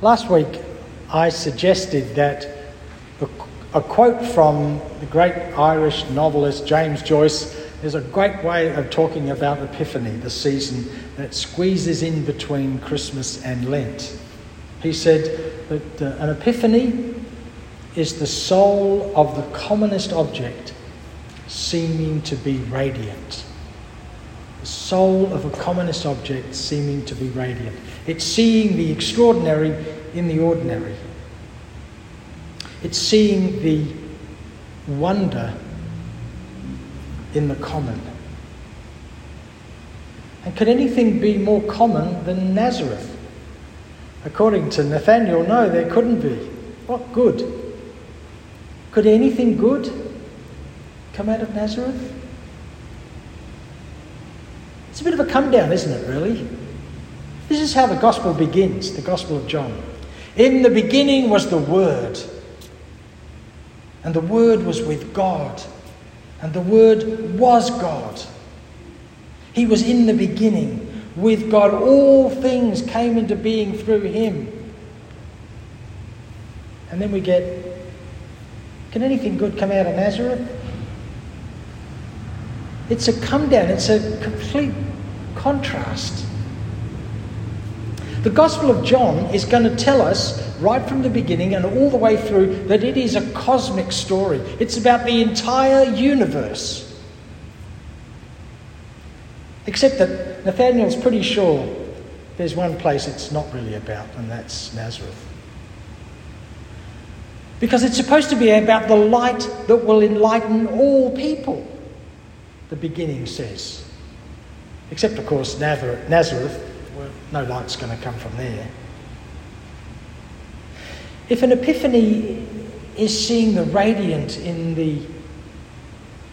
Last week, I suggested that a, quote from the great Irish novelist James Joyce is a great way of talking about Epiphany, the season that squeezes in between Christmas and Lent. He said that uh, an epiphany is the soul of the commonest object seeming to be radiant. The soul of a commonest object seeming to be radiant. It's seeing the extraordinary in the ordinary. It's seeing the wonder in the common. And could anything be more common than Nazareth? According to Nathaniel, no, there couldn't be. What good? Could anything good come out of Nazareth? It's a bit of a come down, isn't it, really? This is how the gospel begins, the gospel of John. In the beginning was the Word, and the Word was with God, and the Word was God. He was in the beginning with God. All things came into being through Him. And then we get can anything good come out of Nazareth? It's a come down, it's a complete contrast. The Gospel of John is going to tell us right from the beginning and all the way through that it is a cosmic story. It's about the entire universe. Except that Nathaniel's pretty sure there's one place it's not really about, and that's Nazareth. Because it's supposed to be about the light that will enlighten all people, the beginning says. Except, of course, Nazareth, no light's going to come from there. If an epiphany is seeing the radiant in the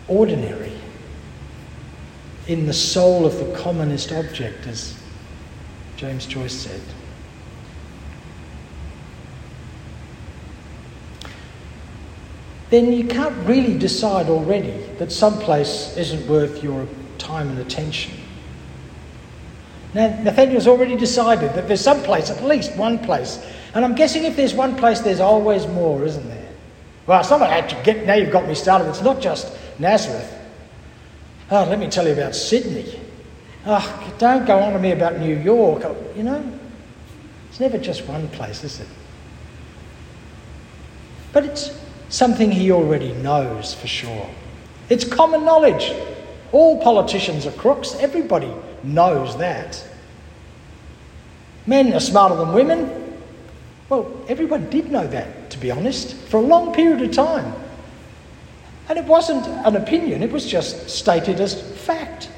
ordinary, in the soul of the commonest object, as James Joyce said, then you can't really decide already that some place isn't worth your time and attention. Now, Nathaniel's already decided that there's some place, at least one place. And I'm guessing if there's one place, there's always more, isn't there? Well, it's not to get, now you've got me started. It's not just Nazareth. Oh, let me tell you about Sydney. Oh, don't go on to me about New York. You know, it's never just one place, is it? But it's something he already knows for sure. It's common knowledge. All politicians are crooks, everybody knows that. Men are smarter than women. Well, everyone did know that, to be honest, for a long period of time. And it wasn't an opinion, it was just stated as fact.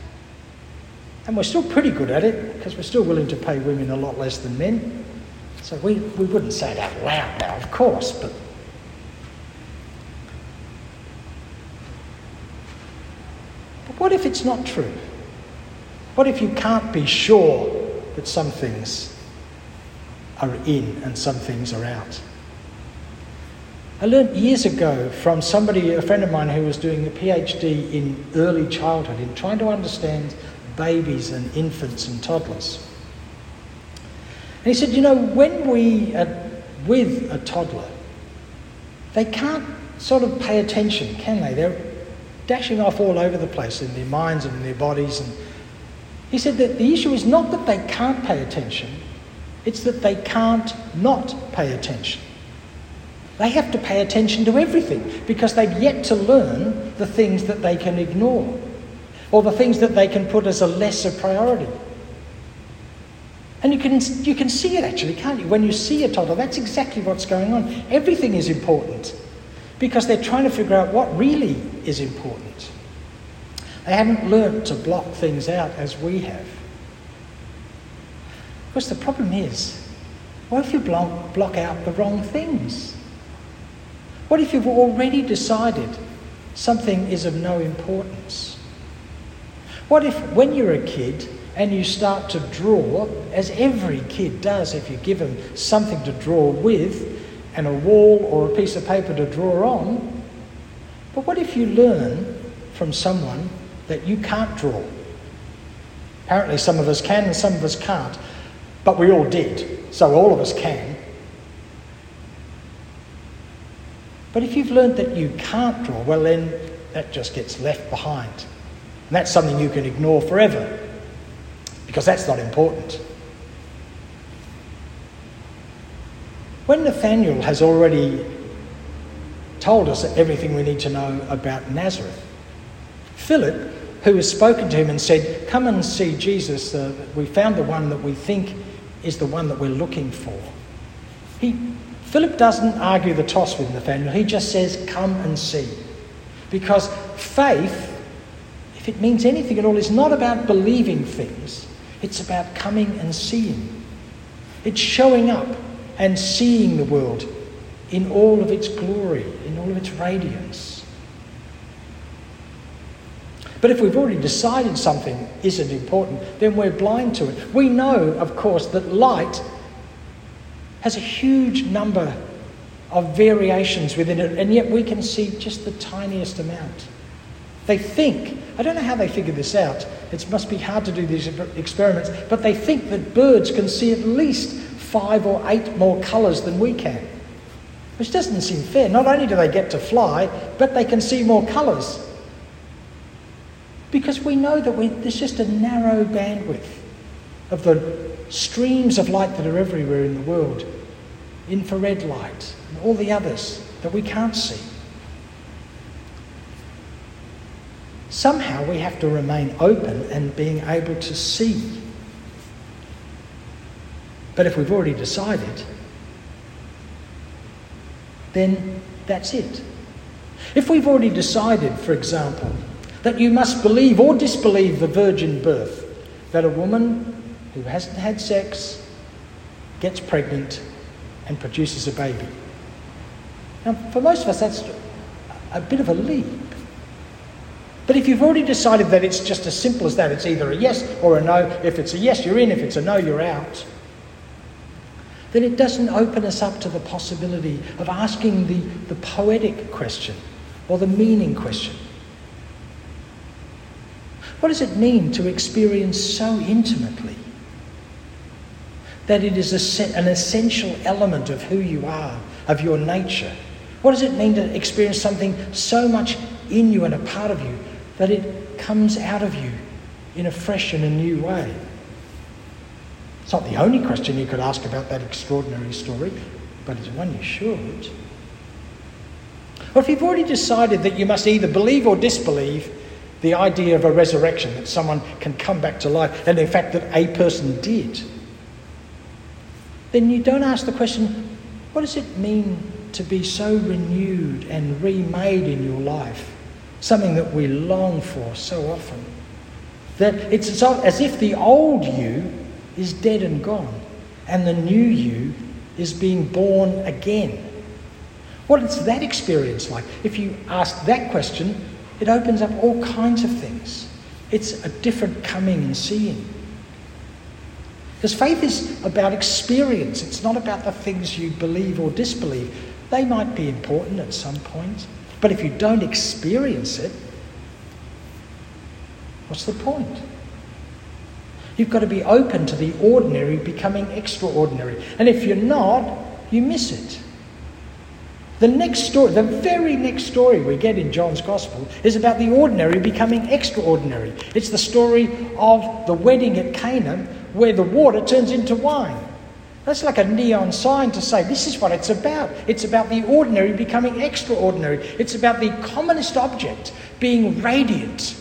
And we're still pretty good at it because we're still willing to pay women a lot less than men. So we, we wouldn't say it out loud now, of course, but What if it's not true? What if you can't be sure that some things are in and some things are out? I learned years ago from somebody, a friend of mine who was doing a PhD in early childhood, in trying to understand babies and infants and toddlers. And he said, you know, when we are with a toddler, they can't sort of pay attention, can they? They're dashing off all over the place in their minds and in their bodies. And he said that the issue is not that they can't pay attention, it's that they can't not pay attention. They have to pay attention to everything because they've yet to learn the things that they can ignore or the things that they can put as a lesser priority. And you can, you can see it actually, can't you? When you see a toddler, that's exactly what's going on. Everything is important because they're trying to figure out what really is important. They haven't learnt to block things out as we have. Because the problem is, what if you block, block out the wrong things? What if you've already decided something is of no importance? What if, when you're a kid and you start to draw, as every kid does if you give them something to draw with, and a wall or a piece of paper to draw on. But what if you learn from someone that you can't draw? Apparently, some of us can and some of us can't, but we all did, so all of us can. But if you've learned that you can't draw, well, then that just gets left behind. And that's something you can ignore forever because that's not important. When Nathaniel has already told us everything we need to know about Nazareth, Philip, who has spoken to him and said, Come and see Jesus, uh, we found the one that we think is the one that we're looking for. He, Philip doesn't argue the toss with Nathaniel, he just says, Come and see. Because faith, if it means anything at all, is not about believing things, it's about coming and seeing. It's showing up and seeing the world in all of its glory, in all of its radiance. But if we've already decided something isn't important, then we're blind to it. We know, of course, that light has a huge number of variations within it, and yet we can see just the tiniest amount. They think, I don't know how they figure this out, it must be hard to do these experiments, but they think that birds can see at least five or eight more colours than we can. Which doesn't seem fair. Not only do they get to fly, but they can see more colours. Because we know that there's just a narrow bandwidth of the streams of light that are everywhere in the world infrared light, and all the others that we can't see. Somehow we have to remain open and being able to see. But if we've already decided, then that's it. If we've already decided, for example, that you must believe or disbelieve the virgin birth, that a woman who hasn't had sex gets pregnant and produces a baby. Now, for most of us, that's a bit of a leap. But if you've already decided that it's just as simple as that, it's either a yes or a no. If it's a yes, you're in. If it's a no, you're out. Then it doesn't open us up to the possibility of asking the, the poetic question or the meaning question. What does it mean to experience so intimately that it is an essential element of who you are, of your nature. What does it mean to experience something so much in you and a part of you that it comes out of you in a fresh and a new way? It's not the only question you could ask about that extraordinary story, but it's one you should. Or if you've already decided that you must either believe or disbelieve the idea of a resurrection, that someone can come back to life, and in fact that a person did, then you don't ask the question, what does it mean to be so renewed and remade in your life? Something that we long for so often. That it's as if the old you is dead and gone, and the new you is being born again. What is that experience like? If you ask that question, it opens up all kinds of things. It's a different coming and seeing. Because faith is about experience, it's not about the things you believe or disbelieve. They might be important at some point, but if you don't experience it, what's the point? You've got to be open to the ordinary becoming extraordinary. And if you're not, you miss it. The next story, the very next story we get in John's Gospel is about the ordinary becoming extraordinary. It's the story of the wedding at Cana where the water turns into wine. That's like a neon sign to say this is what it's about. It's about the ordinary becoming extraordinary. It's about the commonest object being radiant.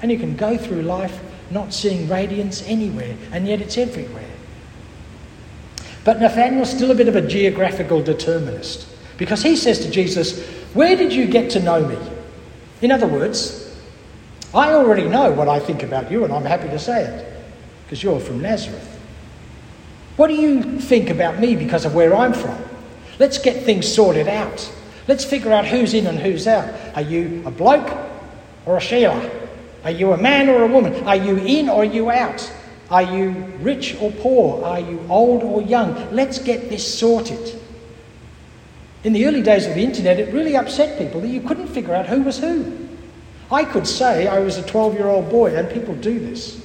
And you can go through life not seeing radiance anywhere, and yet it's everywhere. But Nathaniel's still a bit of a geographical determinist because he says to Jesus, Where did you get to know me? In other words, I already know what I think about you, and I'm happy to say it because you're from Nazareth. What do you think about me because of where I'm from? Let's get things sorted out. Let's figure out who's in and who's out. Are you a bloke or a Sheila? Are you a man or a woman? Are you in or you out? Are you rich or poor? Are you old or young? Let's get this sorted. In the early days of the internet, it really upset people that you couldn't figure out who was who. I could say I was a 12 year old boy, and people do this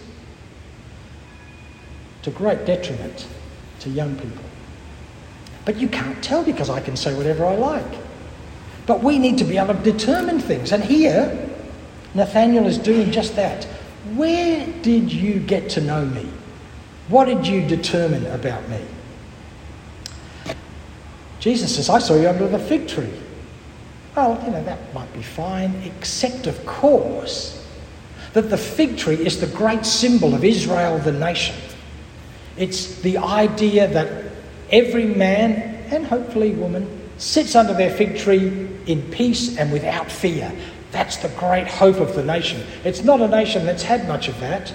to great detriment to young people. But you can't tell because I can say whatever I like. But we need to be able to determine things. And here, Nathaniel is doing just that. Where did you get to know me? What did you determine about me? Jesus says, I saw you under the fig tree. Well, you know, that might be fine, except, of course, that the fig tree is the great symbol of Israel, the nation. It's the idea that every man and hopefully woman sits under their fig tree in peace and without fear. That's the great hope of the nation. It's not a nation that's had much of that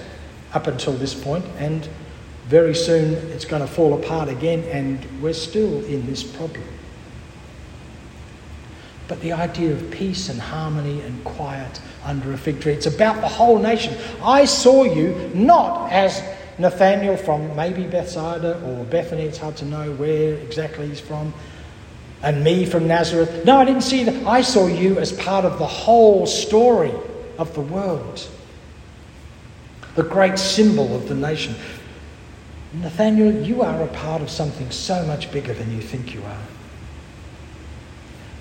up until this point, and very soon it's going to fall apart again, and we're still in this problem. But the idea of peace and harmony and quiet under a fig tree, it's about the whole nation. I saw you not as Nathaniel from maybe Bethsaida or Bethany, it's hard to know where exactly he's from, and me from Nazareth. No, I didn't see that. I saw you as part of the whole story of the world, the great symbol of the nation. Nathaniel, you are a part of something so much bigger than you think you are.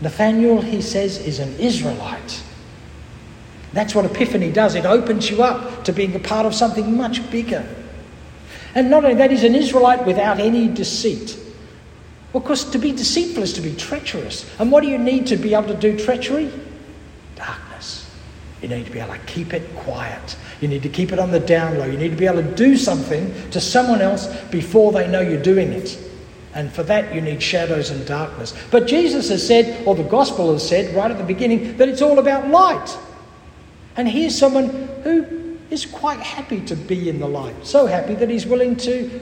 Nathaniel, he says, is an Israelite. That's what Epiphany does. It opens you up to being a part of something much bigger. And not only that, he's an Israelite without any deceit. Well, of course, to be deceitful is to be treacherous. And what do you need to be able to do treachery? Darkness. You need to be able to keep it quiet. You need to keep it on the down low. You need to be able to do something to someone else before they know you're doing it. And for that, you need shadows and darkness. But Jesus has said, or the gospel has said right at the beginning, that it's all about light. And here's someone who is quite happy to be in the light. So happy that he's willing to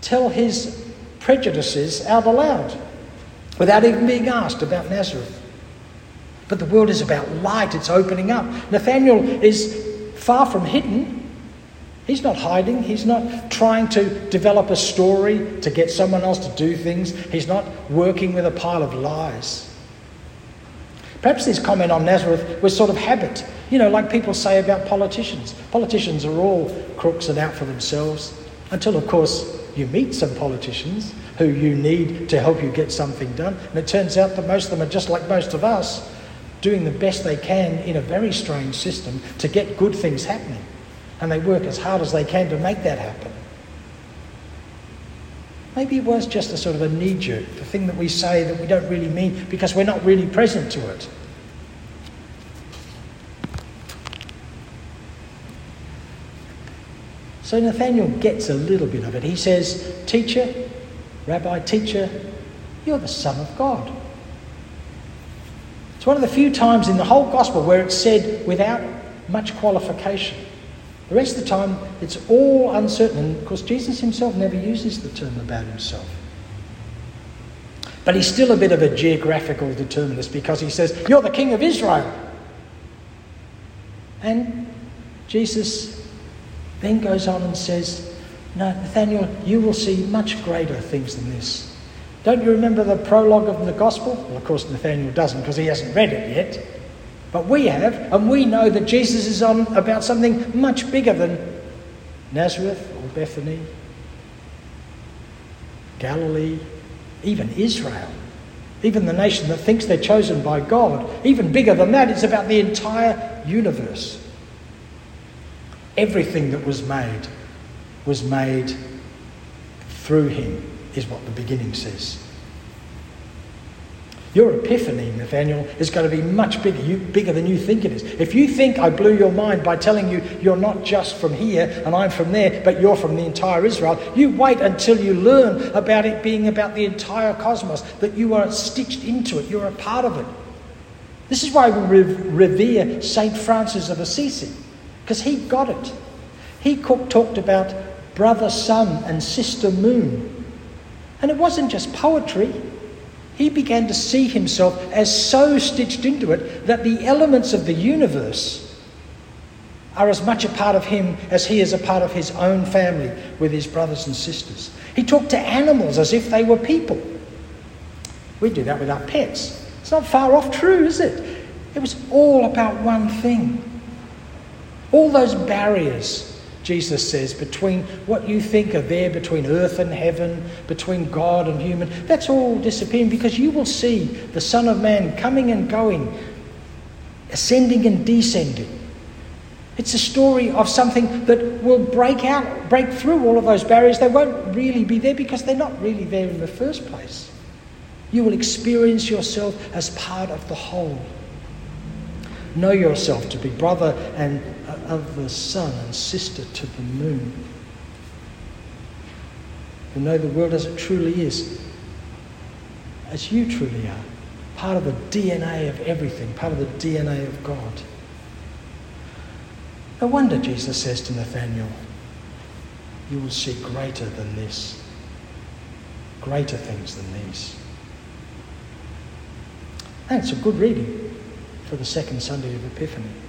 tell his prejudices out aloud without even being asked about Nazareth. But the world is about light, it's opening up. Nathaniel is far from hidden. He's not hiding. He's not trying to develop a story to get someone else to do things. He's not working with a pile of lies. Perhaps this comment on Nazareth was sort of habit. You know, like people say about politicians. Politicians are all crooks and out for themselves. Until, of course, you meet some politicians who you need to help you get something done. And it turns out that most of them are just like most of us doing the best they can in a very strange system to get good things happening. And they work as hard as they can to make that happen. Maybe it was just a sort of a knee jerk, the thing that we say that we don't really mean because we're not really present to it. So Nathaniel gets a little bit of it. He says, Teacher, Rabbi, teacher, you're the Son of God. It's one of the few times in the whole gospel where it's said without much qualification. The rest of the time, it's all uncertain. And of course, Jesus himself never uses the term about himself. But he's still a bit of a geographical determinist because he says, You're the king of Israel. And Jesus then goes on and says, No, Nathaniel, you will see much greater things than this. Don't you remember the prologue of the Gospel? Well, of course, Nathaniel doesn't because he hasn't read it yet. But we have, and we know that Jesus is on about something much bigger than Nazareth or Bethany, Galilee, even Israel, even the nation that thinks they're chosen by God. Even bigger than that, it's about the entire universe. Everything that was made was made through him is what the beginning says. Your epiphany, Nathaniel, is going to be much bigger, you, bigger than you think it is. If you think I blew your mind by telling you you're not just from here and I'm from there, but you're from the entire Israel, you wait until you learn about it being about the entire cosmos, that you are stitched into it, you're a part of it. This is why we revere St. Francis of Assisi, because he got it. He talked about brother sun and sister moon and it wasn't just poetry. He began to see himself as so stitched into it that the elements of the universe are as much a part of him as he is a part of his own family with his brothers and sisters. He talked to animals as if they were people. We do that with our pets. It's not far off true, is it? It was all about one thing. All those barriers Jesus says, between what you think are there between earth and heaven, between God and human, that's all disappearing because you will see the Son of Man coming and going, ascending and descending. It's a story of something that will break out, break through all of those barriers. They won't really be there because they're not really there in the first place. You will experience yourself as part of the whole. Know yourself to be brother and of the sun and sister to the moon. And know the world as it truly is, as you truly are, part of the DNA of everything, part of the DNA of God. No wonder Jesus says to Nathanael, You will see greater than this, greater things than these. It's a good reading for the second Sunday of Epiphany.